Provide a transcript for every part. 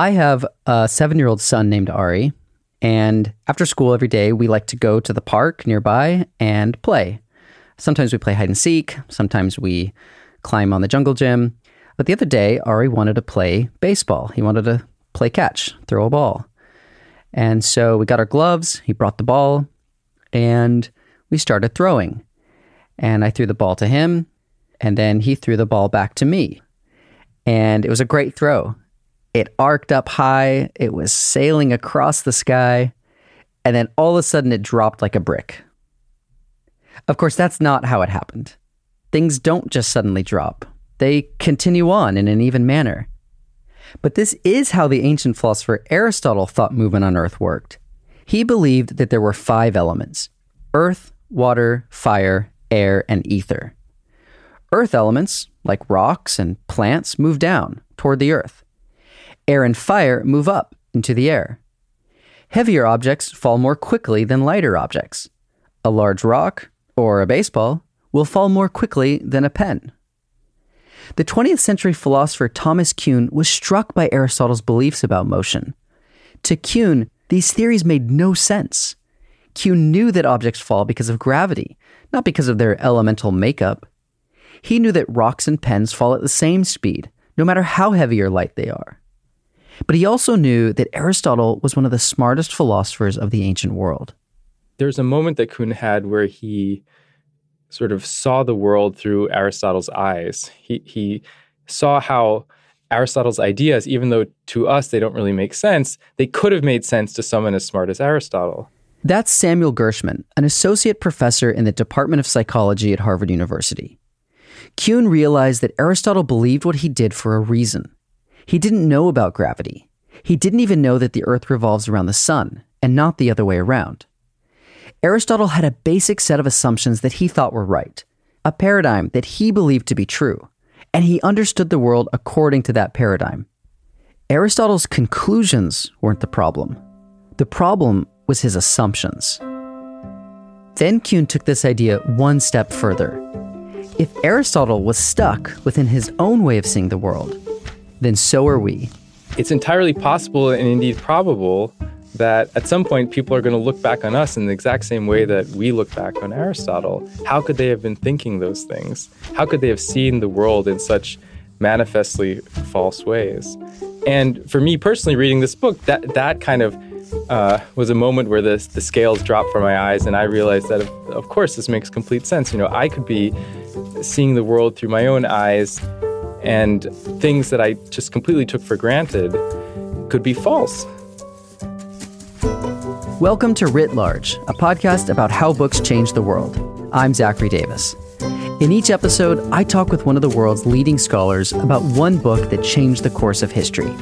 I have a seven year old son named Ari, and after school every day, we like to go to the park nearby and play. Sometimes we play hide and seek, sometimes we climb on the jungle gym. But the other day, Ari wanted to play baseball. He wanted to play catch, throw a ball. And so we got our gloves, he brought the ball, and we started throwing. And I threw the ball to him, and then he threw the ball back to me. And it was a great throw. It arced up high, it was sailing across the sky, and then all of a sudden it dropped like a brick. Of course, that's not how it happened. Things don't just suddenly drop, they continue on in an even manner. But this is how the ancient philosopher Aristotle thought movement on Earth worked. He believed that there were five elements earth, water, fire, air, and ether. Earth elements, like rocks and plants, move down toward the earth. Air and fire move up into the air. Heavier objects fall more quickly than lighter objects. A large rock, or a baseball, will fall more quickly than a pen. The 20th century philosopher Thomas Kuhn was struck by Aristotle's beliefs about motion. To Kuhn, these theories made no sense. Kuhn knew that objects fall because of gravity, not because of their elemental makeup. He knew that rocks and pens fall at the same speed, no matter how heavy or light they are. But he also knew that Aristotle was one of the smartest philosophers of the ancient world. There's a moment that Kuhn had where he sort of saw the world through Aristotle's eyes. He, he saw how Aristotle's ideas, even though to us they don't really make sense, they could have made sense to someone as smart as Aristotle. That's Samuel Gershman, an associate professor in the Department of Psychology at Harvard University. Kuhn realized that Aristotle believed what he did for a reason. He didn't know about gravity. He didn't even know that the Earth revolves around the Sun, and not the other way around. Aristotle had a basic set of assumptions that he thought were right, a paradigm that he believed to be true, and he understood the world according to that paradigm. Aristotle's conclusions weren't the problem. The problem was his assumptions. Then Kuhn took this idea one step further. If Aristotle was stuck within his own way of seeing the world, then so are we. It's entirely possible and indeed probable that at some point people are going to look back on us in the exact same way that we look back on Aristotle. How could they have been thinking those things? How could they have seen the world in such manifestly false ways? And for me personally, reading this book, that that kind of uh, was a moment where the the scales dropped from my eyes, and I realized that of, of course this makes complete sense. You know, I could be seeing the world through my own eyes and things that I just completely took for granted could be false. Welcome to Writ Large, a podcast about how books change the world. I'm Zachary Davis. In each episode, I talk with one of the world's leading scholars about one book that changed the course of history.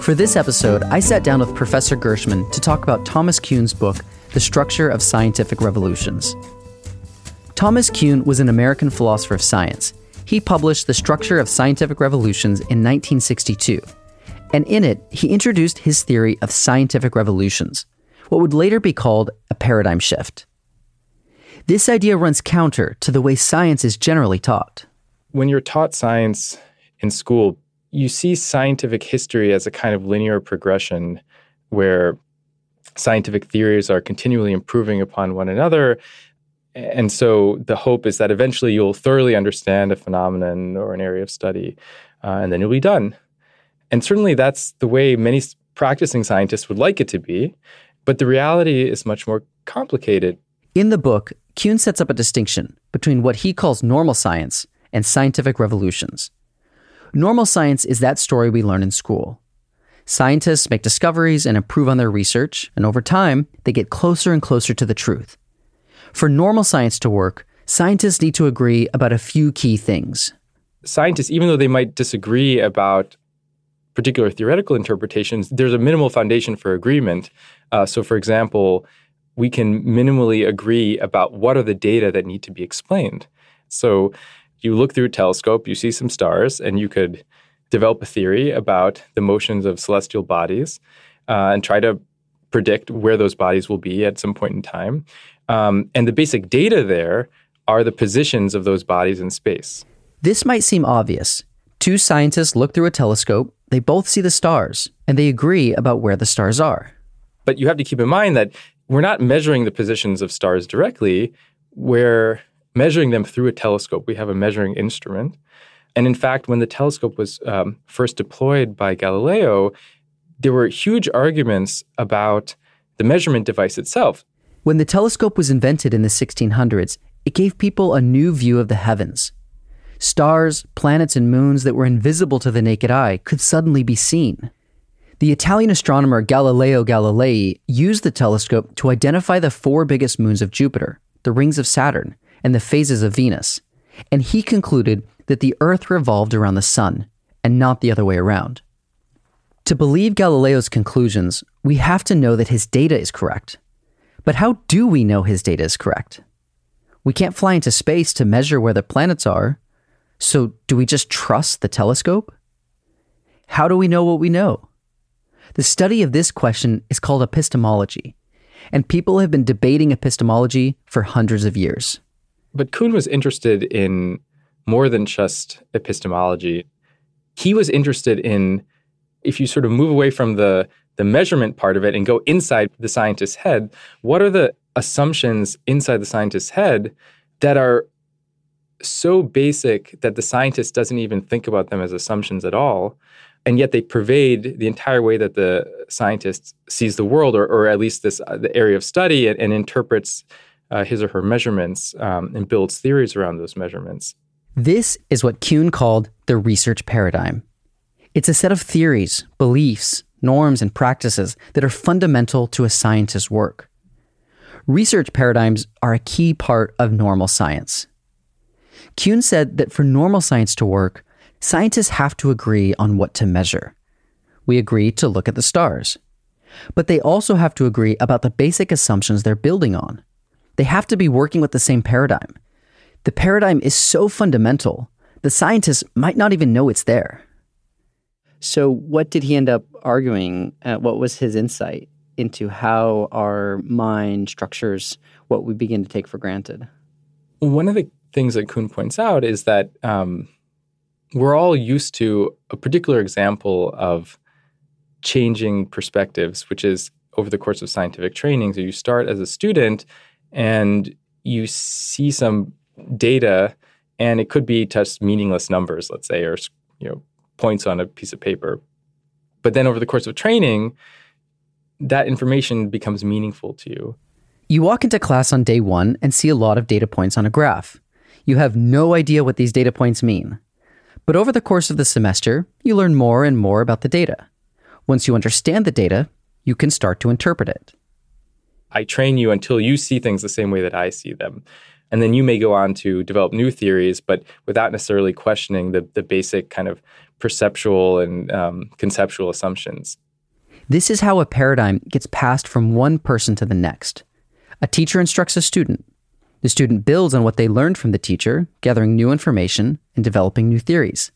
For this episode, I sat down with Professor Gershman to talk about Thomas Kuhn's book, The Structure of Scientific Revolutions. Thomas Kuhn was an American philosopher of science he published The Structure of Scientific Revolutions in 1962. And in it, he introduced his theory of scientific revolutions, what would later be called a paradigm shift. This idea runs counter to the way science is generally taught. When you're taught science in school, you see scientific history as a kind of linear progression where scientific theories are continually improving upon one another and so the hope is that eventually you'll thoroughly understand a phenomenon or an area of study, uh, and then you'll be done. And certainly that's the way many practicing scientists would like it to be, but the reality is much more complicated. In the book, Kuhn sets up a distinction between what he calls normal science and scientific revolutions. Normal science is that story we learn in school. Scientists make discoveries and improve on their research, and over time, they get closer and closer to the truth. For normal science to work, scientists need to agree about a few key things. Scientists, even though they might disagree about particular theoretical interpretations, there's a minimal foundation for agreement. Uh, so, for example, we can minimally agree about what are the data that need to be explained. So, you look through a telescope, you see some stars, and you could develop a theory about the motions of celestial bodies uh, and try to predict where those bodies will be at some point in time. Um, and the basic data there are the positions of those bodies in space. This might seem obvious. Two scientists look through a telescope, they both see the stars, and they agree about where the stars are. But you have to keep in mind that we're not measuring the positions of stars directly. We're measuring them through a telescope. We have a measuring instrument. And in fact, when the telescope was um, first deployed by Galileo, there were huge arguments about the measurement device itself. When the telescope was invented in the 1600s, it gave people a new view of the heavens. Stars, planets, and moons that were invisible to the naked eye could suddenly be seen. The Italian astronomer Galileo Galilei used the telescope to identify the four biggest moons of Jupiter, the rings of Saturn, and the phases of Venus, and he concluded that the Earth revolved around the Sun, and not the other way around. To believe Galileo's conclusions, we have to know that his data is correct. But how do we know his data is correct? We can't fly into space to measure where the planets are, so do we just trust the telescope? How do we know what we know? The study of this question is called epistemology, and people have been debating epistemology for hundreds of years. But Kuhn was interested in more than just epistemology. He was interested in if you sort of move away from the the measurement part of it and go inside the scientist's head, what are the assumptions inside the scientist's head that are so basic that the scientist doesn't even think about them as assumptions at all? And yet they pervade the entire way that the scientist sees the world, or, or at least this uh, the area of study, and, and interprets uh, his or her measurements um, and builds theories around those measurements. This is what Kuhn called the research paradigm. It's a set of theories, beliefs, norms, and practices that are fundamental to a scientist's work. Research paradigms are a key part of normal science. Kuhn said that for normal science to work, scientists have to agree on what to measure. We agree to look at the stars. But they also have to agree about the basic assumptions they're building on. They have to be working with the same paradigm. The paradigm is so fundamental, the scientists might not even know it's there. So, what did he end up arguing? Uh, what was his insight into how our mind structures what we begin to take for granted? One of the things that Kuhn points out is that um, we're all used to a particular example of changing perspectives, which is over the course of scientific training. So, you start as a student and you see some data, and it could be just meaningless numbers, let's say, or you know points on a piece of paper. But then over the course of training, that information becomes meaningful to you. You walk into class on day one and see a lot of data points on a graph. You have no idea what these data points mean. But over the course of the semester, you learn more and more about the data. Once you understand the data, you can start to interpret it. I train you until you see things the same way that I see them. And then you may go on to develop new theories, but without necessarily questioning the, the basic kind of perceptual and um, conceptual assumptions. This is how a paradigm gets passed from one person to the next. A teacher instructs a student. The student builds on what they learned from the teacher, gathering new information and developing new theories.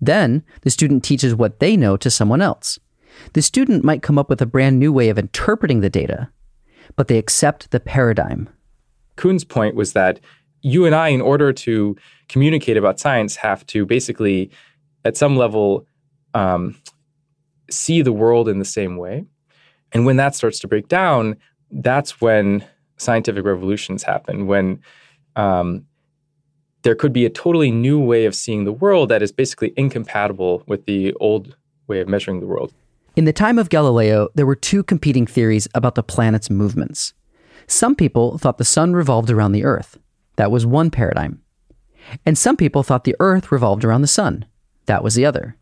Then, the student teaches what they know to someone else. The student might come up with a brand new way of interpreting the data, but they accept the paradigm. Kuhn's point was that you and I, in order to communicate about science, have to basically, at some level, um, see the world in the same way. And when that starts to break down, that's when scientific revolutions happen, when um, there could be a totally new way of seeing the world that is basically incompatible with the old way of measuring the world. In the time of Galileo, there were two competing theories about the planet's movements. Some people thought the sun revolved around the earth. That was one paradigm. And some people thought the earth revolved around the sun. That was the other.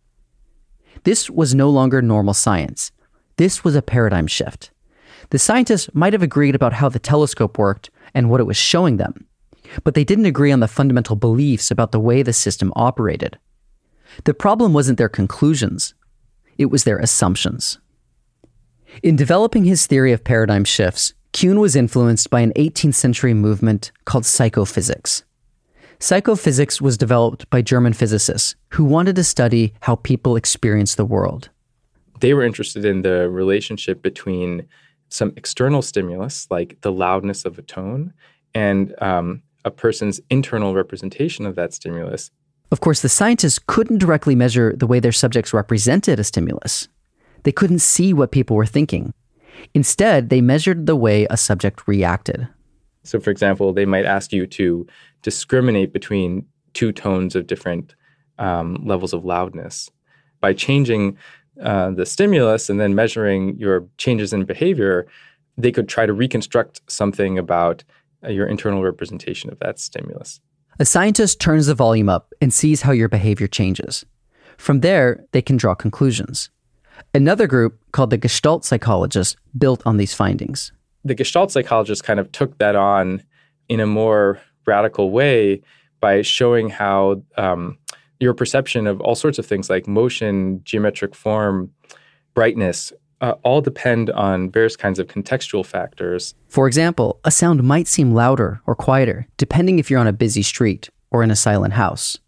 This was no longer normal science. This was a paradigm shift. The scientists might have agreed about how the telescope worked and what it was showing them, but they didn't agree on the fundamental beliefs about the way the system operated. The problem wasn't their conclusions, it was their assumptions. In developing his theory of paradigm shifts, Kuhn was influenced by an 18th century movement called psychophysics. Psychophysics was developed by German physicists who wanted to study how people experience the world. They were interested in the relationship between some external stimulus, like the loudness of a tone, and um, a person's internal representation of that stimulus. Of course, the scientists couldn't directly measure the way their subjects represented a stimulus. They couldn't see what people were thinking. Instead, they measured the way a subject reacted. So, for example, they might ask you to discriminate between two tones of different um, levels of loudness. By changing uh, the stimulus and then measuring your changes in behavior, they could try to reconstruct something about uh, your internal representation of that stimulus. A scientist turns the volume up and sees how your behavior changes. From there, they can draw conclusions. Another group, called the Gestalt psychologists, built on these findings. The Gestalt psychologists kind of took that on in a more radical way by showing how um, your perception of all sorts of things like motion, geometric form, brightness, uh, all depend on various kinds of contextual factors. For example, a sound might seem louder or quieter depending if you're on a busy street or in a silent house.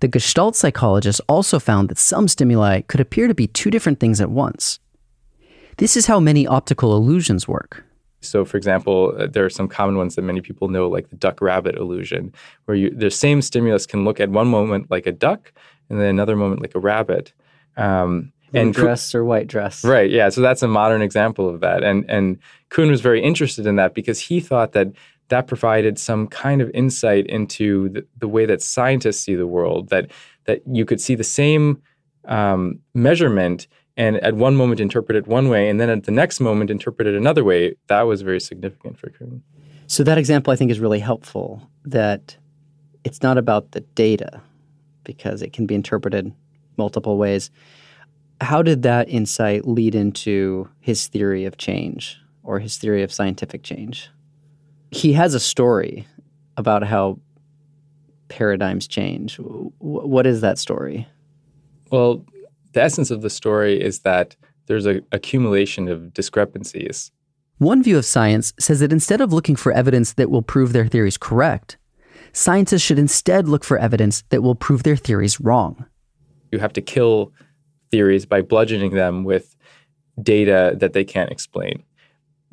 The Gestalt psychologists also found that some stimuli could appear to be two different things at once. This is how many optical illusions work. So, for example, uh, there are some common ones that many people know, like the duck rabbit illusion, where you, the same stimulus can look at one moment like a duck and then another moment like a rabbit. Um, and dress or white dress. Right. Yeah. So that's a modern example of that. And and Kuhn was very interested in that because he thought that that provided some kind of insight into the, the way that scientists see the world. That that you could see the same um, measurement and at one moment interpret it one way and then at the next moment interpret it another way. That was very significant for Kuhn. So that example I think is really helpful. That it's not about the data because it can be interpreted multiple ways how did that insight lead into his theory of change or his theory of scientific change? He has a story about how paradigms change. what is that story? Well, the essence of the story is that there's an accumulation of discrepancies. One view of science says that instead of looking for evidence that will prove their theories correct, scientists should instead look for evidence that will prove their theories wrong. You have to kill theories by bludgeoning them with data that they can't explain.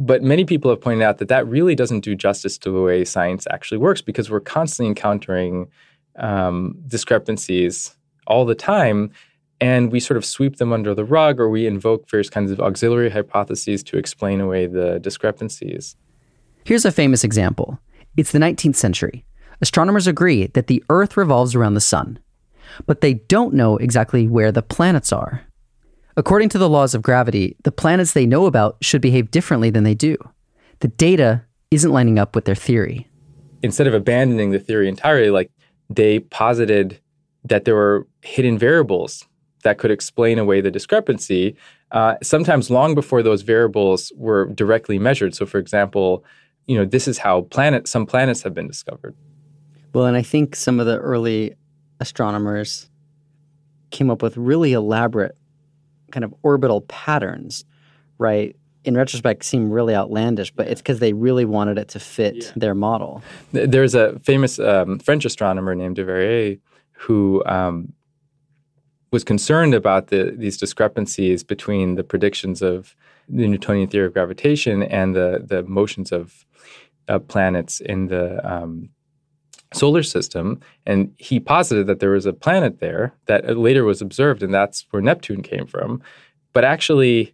But many people have pointed out that that really doesn't do justice to the way science actually works because we're constantly encountering um, discrepancies all the time. And we sort of sweep them under the rug or we invoke various kinds of auxiliary hypotheses to explain away the discrepancies. Here's a famous example it's the 19th century. Astronomers agree that the Earth revolves around the Sun but they don't know exactly where the planets are. According to the laws of gravity, the planets they know about should behave differently than they do. The data isn't lining up with their theory. Instead of abandoning the theory entirely, like they posited that there were hidden variables that could explain away the discrepancy, uh, sometimes long before those variables were directly measured. So, for example, you know, this is how planet some planets have been discovered. Well, and I think some of the early astronomers came up with really elaborate kind of orbital patterns, right? In retrospect, seem really outlandish, but it's because they really wanted it to fit yeah. their model. There's a famous um, French astronomer named Leverrier who um, was concerned about the, these discrepancies between the predictions of the Newtonian theory of gravitation and the the motions of uh, planets in the um, solar system. And he posited that there was a planet there that later was observed, and that's where Neptune came from. But actually,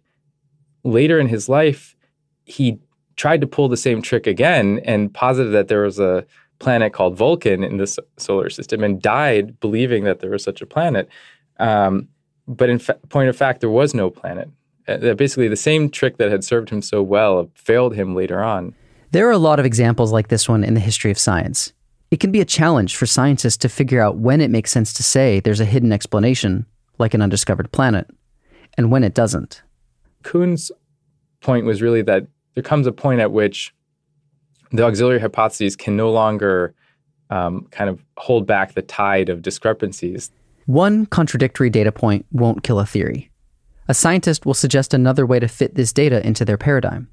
later in his life, he tried to pull the same trick again and posited that there was a planet called Vulcan in this solar system and died believing that there was such a planet. Um, but in fa- point of fact, there was no planet. Uh, basically, the same trick that had served him so well failed him later on. There are a lot of examples like this one in the history of science. It can be a challenge for scientists to figure out when it makes sense to say there's a hidden explanation, like an undiscovered planet, and when it doesn't. Kuhn's point was really that there comes a point at which the auxiliary hypotheses can no longer um, kind of hold back the tide of discrepancies. One contradictory data point won't kill a theory. a scientist will suggest another way to fit this data into their paradigm.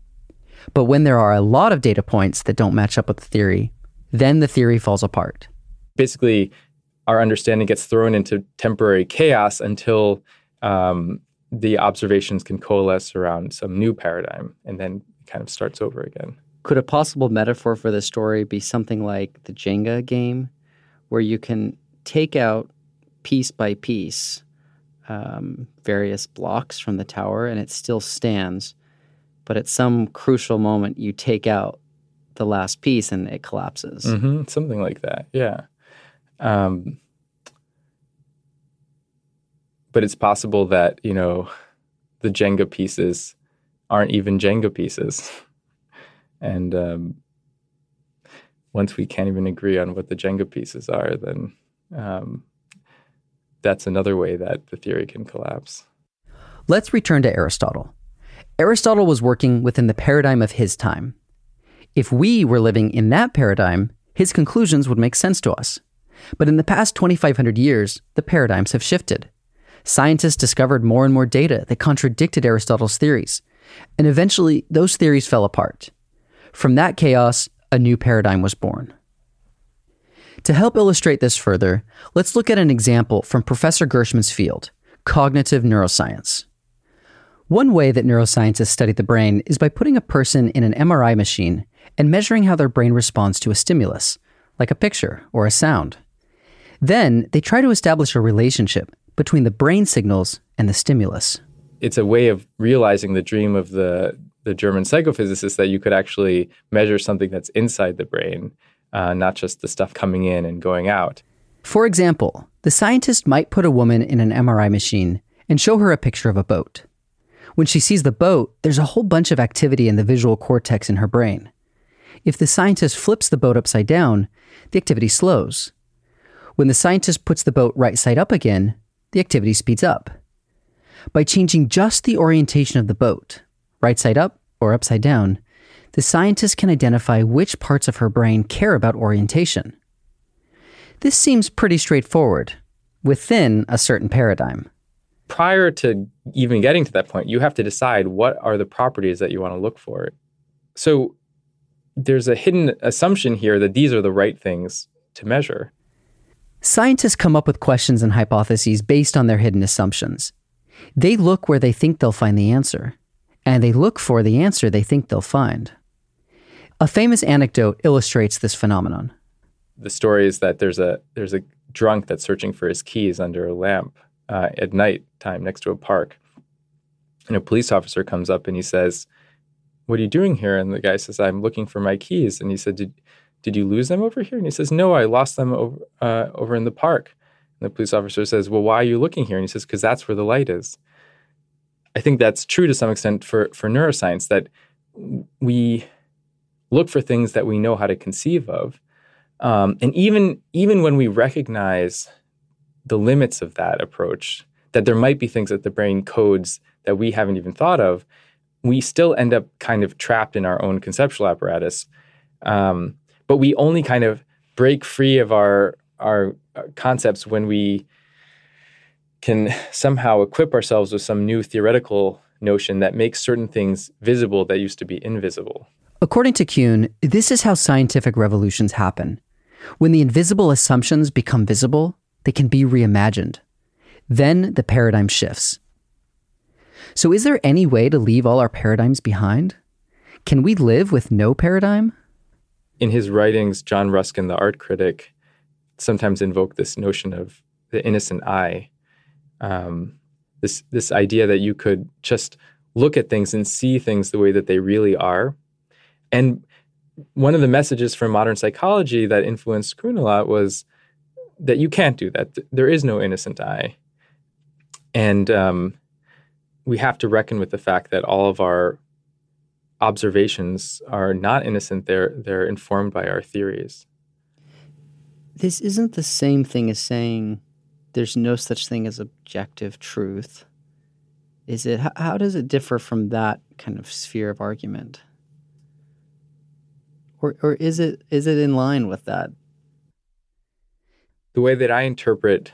But when there are a lot of data points that don't match up with the theory, then the theory falls apart. Basically, our understanding gets thrown into temporary chaos until um, the observations can coalesce around some new paradigm and then kind of starts over again. Could a possible metaphor for this story be something like the Jenga game, where you can take out piece by piece um, various blocks from the tower and it still stands, but at some crucial moment you take out the last piece and it collapses? Mm-hmm, something like that, yeah. Um, but it's possible that you know the Jenga pieces aren't even Jenga pieces, and um, once we can't even agree on what the Jenga pieces are, then um, that's another way that the theory can collapse. Let's return to Aristotle. Aristotle was working within the paradigm of his time. If we were living in that paradigm, his conclusions would make sense to us. But in the past 2,500 years, the paradigms have shifted. Scientists discovered more and more data that contradicted Aristotle's theories, and eventually those theories fell apart. From that chaos, a new paradigm was born. To help illustrate this further, let's look at an example from Professor Gershman's field cognitive neuroscience. One way that neuroscientists study the brain is by putting a person in an MRI machine and measuring how their brain responds to a stimulus, like a picture or a sound. Then they try to establish a relationship between the brain signals and the stimulus. It's a way of realizing the dream of the, the German psychophysicist that you could actually measure something that's inside the brain, uh, not just the stuff coming in and going out. For example, the scientist might put a woman in an MRI machine and show her a picture of a boat. When she sees the boat, there's a whole bunch of activity in the visual cortex in her brain. If the scientist flips the boat upside down, the activity slows. When the scientist puts the boat right side up again, the activity speeds up. By changing just the orientation of the boat, right side up or upside down, the scientist can identify which parts of her brain care about orientation. This seems pretty straightforward, within a certain paradigm. Prior to even getting to that point, you have to decide what are the properties that you want to look for. So there's a hidden assumption here that these are the right things to measure. Scientists come up with questions and hypotheses based on their hidden assumptions. They look where they think they'll find the answer, and they look for the answer they think they'll find. A famous anecdote illustrates this phenomenon. The story is that there's a there's a drunk that's searching for his keys under a lamp uh, at night time next to a park, and a police officer comes up and he says, "What are you doing here?" And the guy says, "I'm looking for my keys." And he said, "Did did you lose them over here? And he says, no, I lost them over, uh, over in the park. And the police officer says, well, why are you looking here? And he says, because that's where the light is. I think that's true to some extent for, for neuroscience, that we look for things that we know how to conceive of. Um, and even, even when we recognize the limits of that approach, that there might be things that the brain codes that we haven't even thought of, we still end up kind of trapped in our own conceptual apparatus. Um, but we only kind of break free of our our uh, concepts when we can somehow equip ourselves with some new theoretical notion that makes certain things visible that used to be invisible. According to Kuhn, this is how scientific revolutions happen. When the invisible assumptions become visible, they can be reimagined. Then the paradigm shifts. So, is there any way to leave all our paradigms behind? Can we live with no paradigm? in his writings, John Ruskin, the art critic, sometimes invoked this notion of the innocent eye. Um, this this idea that you could just look at things and see things the way that they really are. And one of the messages from modern psychology that influenced Kuhn a lot was that you can't do that. There is no innocent eye. And um, we have to reckon with the fact that all of our observations are not innocent. They're they're informed by our theories. This isn't the same thing as saying there's no such thing as objective truth. Is it? How, how does it differ from that kind of sphere of argument? Or or is it is it in line with that? The way that I interpret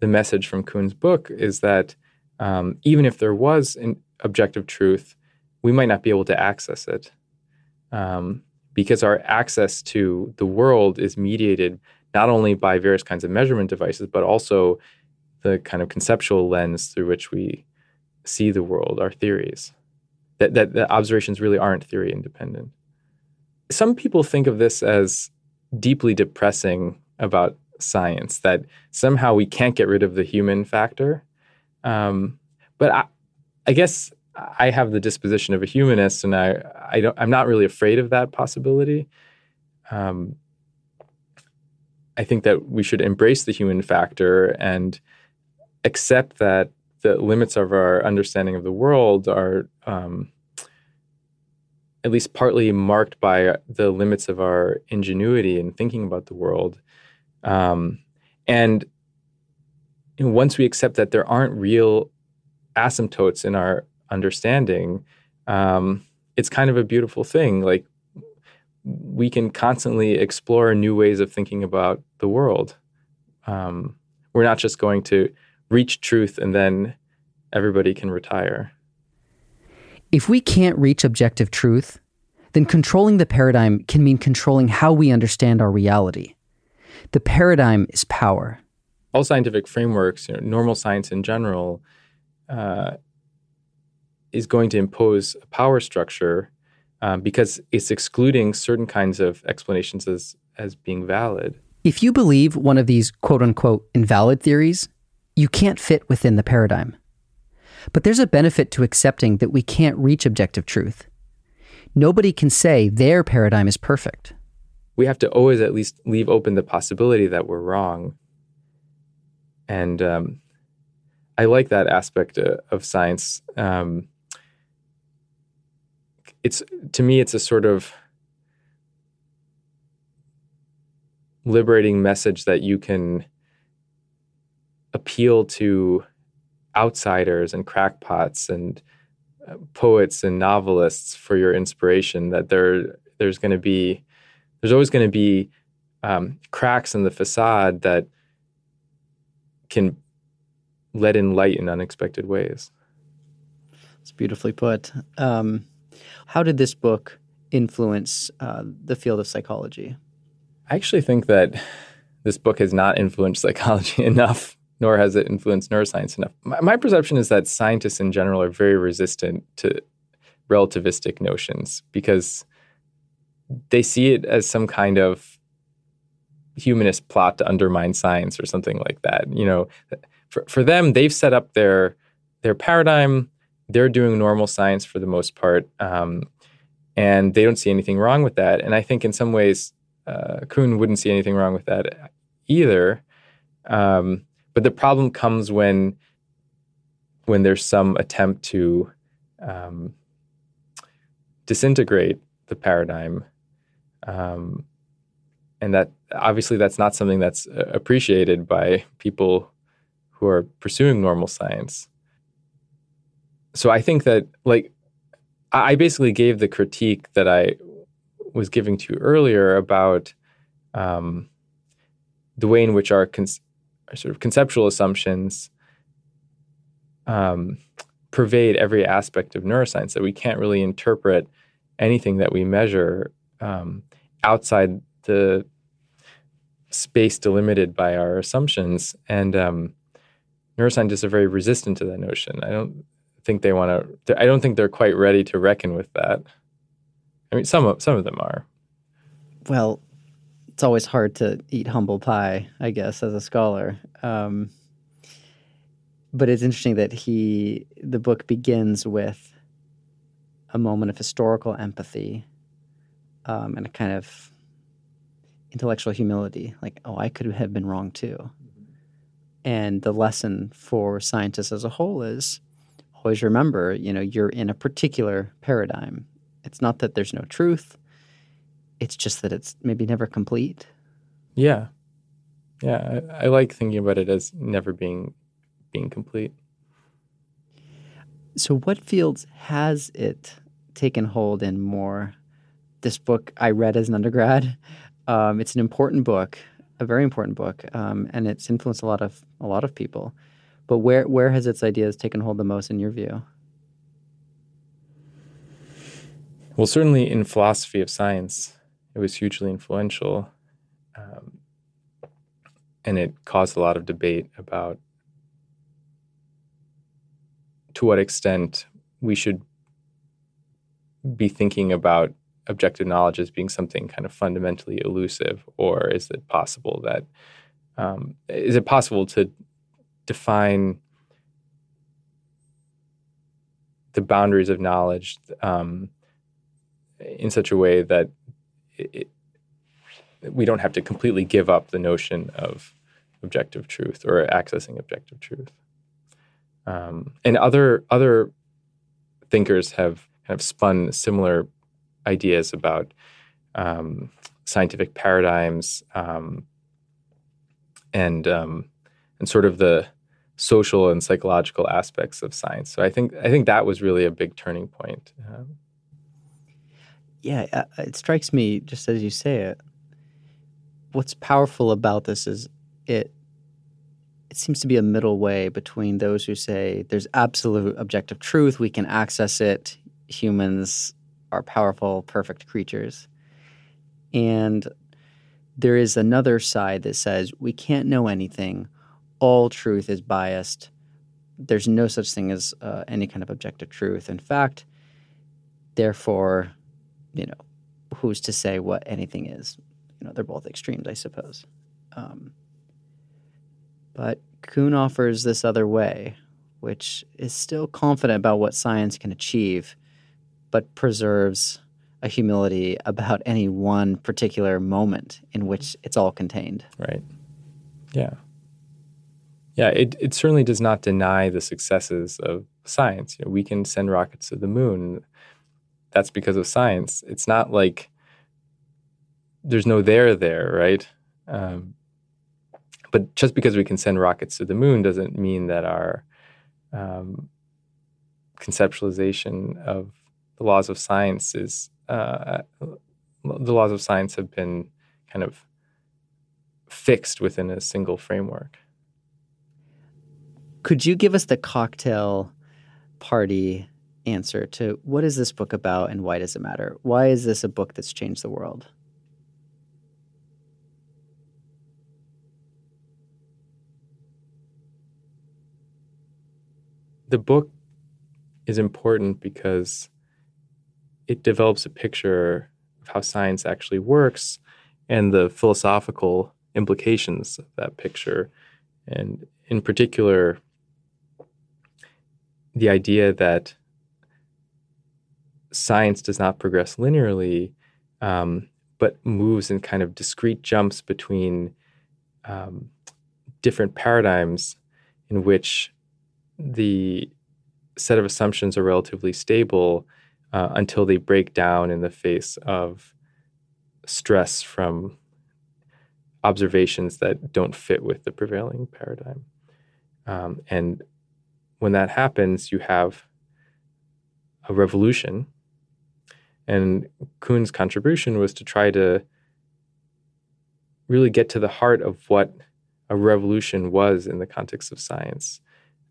the message from Kuhn's book is that um, even if there was an objective truth, we might not be able to access it um, because our access to the world is mediated not only by various kinds of measurement devices, but also the kind of conceptual lens through which we see the world, our theories. That, that, that observations really aren't theory independent. Some people think of this as deeply depressing about science, that somehow we can't get rid of the human factor. Um, but I, I guess I have the disposition of a humanist, and I, I don't, I'm not really afraid of that possibility. Um, I think that we should embrace the human factor and accept that the limits of our understanding of the world are um, at least partly marked by the limits of our ingenuity in thinking about the world. Um, and once we accept that there aren't real asymptotes in our understanding, um, it's kind of a beautiful thing. Like we can constantly explore new ways of thinking about the world. Um, we're not just going to reach truth and then everybody can retire. If we can't reach objective truth, then controlling the paradigm can mean controlling how we understand our reality. The paradigm is power. All scientific frameworks, you know, normal science in general, uh, is going to impose a power structure um, because it's excluding certain kinds of explanations as as being valid. If you believe one of these quote unquote invalid theories, you can't fit within the paradigm. But there's a benefit to accepting that we can't reach objective truth. Nobody can say their paradigm is perfect. We have to always at least leave open the possibility that we're wrong. And um, I like that aspect uh, of science. Um, it's to me, it's a sort of liberating message that you can appeal to outsiders and crackpots and uh, poets and novelists for your inspiration that there there's going to be there's always going to be um, cracks in the facade that can let in light in unexpected ways. It's beautifully put. Um, how did this book influence uh, the field of psychology? I actually think that this book has not influenced psychology enough, nor has it influenced neuroscience enough. My, my perception is that scientists in general are very resistant to relativistic notions because they see it as some kind of humanist plot to undermine science or something like that. You know, for, for them, they've set up their their paradigm. They're doing normal science for the most part, um, and they don't see anything wrong with that. And I think in some ways, uh, Kuhn wouldn't see anything wrong with that either. Um, but the problem comes when when there's some attempt to um, disintegrate the paradigm, um, and that obviously that's not something that's uh, appreciated by people who are pursuing normal science. So I think that like I basically gave the critique that I was giving to you earlier about um, the way in which our, con- our, sort of conceptual assumptions um, pervade every aspect of neuroscience, that we can't really interpret anything that we measure um, outside the space delimited by our assumptions. And um, neuroscientists are very resistant to that notion. I don't think they want to, I don't think they're quite ready to reckon with that. I mean, some of some of them are. Well, it's always hard to eat humble pie, I guess, as a scholar. Um, but it's interesting that he the book begins with a moment of historical empathy um, and a kind of intellectual humility, like, oh, I could have been wrong too. Mm-hmm. And the lesson for scientists as a whole is always remember, you know, you're in a particular paradigm it's not that there's no truth. It's just that it's maybe never complete. Yeah. Yeah. I, I like thinking about it as never being being complete. So what fields has it taken hold in more? This book I read as an undergrad. Um, it's an important book, a very important book, um, and it's influenced a lot of a lot of people. But where where has its ideas taken hold the most in your view? Well, certainly in philosophy of science, it was hugely influential. Um, and it caused a lot of debate about to what extent we should be thinking about objective knowledge as being something kind of fundamentally elusive, or is it possible that um, is it possible to define the boundaries of knowledge um, in such a way that it, we don't have to completely give up the notion of objective truth or accessing objective truth. Um, and other other thinkers have kind of spun similar ideas about um, scientific paradigms um, and um, and sort of the social and psychological aspects of science. So I think I think that was really a big turning point. Um, yeah, uh, it strikes me just as you say it. What's powerful about this is it it seems to be a middle way between those who say there's absolute objective truth, we can access it, humans are powerful, perfect creatures. And there is another side that says we can't know anything, all truth is biased. There's no such thing as uh, any kind of objective truth. In fact, therefore, you know, who's to say what anything is? You know, they're both extremes, I suppose. Um, but Kuhn offers this other way, which is still confident about what science can achieve, but preserves a humility about any one particular moment in which it's all contained. Right. Yeah. Yeah, it, it certainly does not deny the successes of science. You know, we can send rockets to the moon. That's because of science. It's not like there's no there there, right? Um, but just because we can send rockets to the moon doesn't mean that our um, conceptualization of the laws of science is uh, the laws of science have been kind of fixed within a single framework. Could you give us the cocktail party answer to what is this book about and why does it matter? Why is this a book that's changed the world? the book is important because it develops a picture of how science actually works and the philosophical implications of that picture. And in particular, the idea that science does not progress linearly, um, but moves in kind of discrete jumps between um, different paradigms in which the set of assumptions are relatively stable uh, until they break down in the face of stress from observations that don't fit with the prevailing paradigm. Um, and when that happens, you have a revolution. And Kuhn's contribution was to try to really get to the heart of what a revolution was in the context of science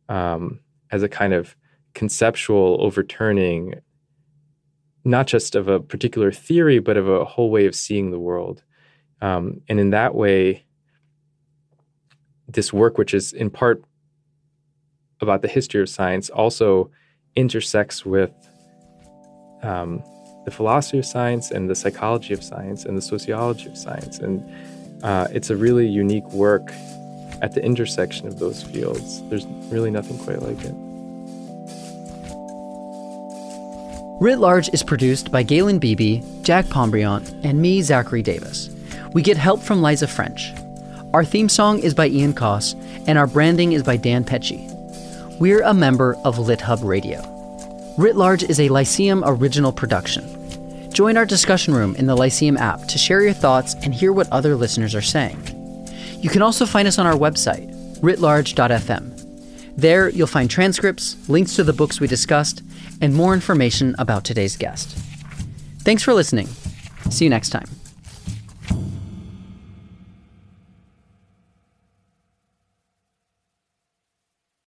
um, as a kind of conceptual overturning, not just of a particular theory, but of a whole way of seeing the world. Um, and in that way, this work, which is in part about the history of science, also intersects with um, the philosophy of science and the psychology of science and the sociology of science. And uh, it's a really unique work at the intersection of those fields. There's really nothing quite like it. Writ Large is produced by Galen Beebe, Jack Pombriant, and me, Zachary Davis. We get help from Liza French. Our theme song is by Ian Koss, and our branding is by Dan Pecci. We're a member of LitHub Radio. Writ Large is a Lyceum original production. Join our discussion room in the Lyceum app to share your thoughts and hear what other listeners are saying. You can also find us on our website, writlarge.fm. There, you'll find transcripts, links to the books we discussed, and more information about today's guest. Thanks for listening. See you next time.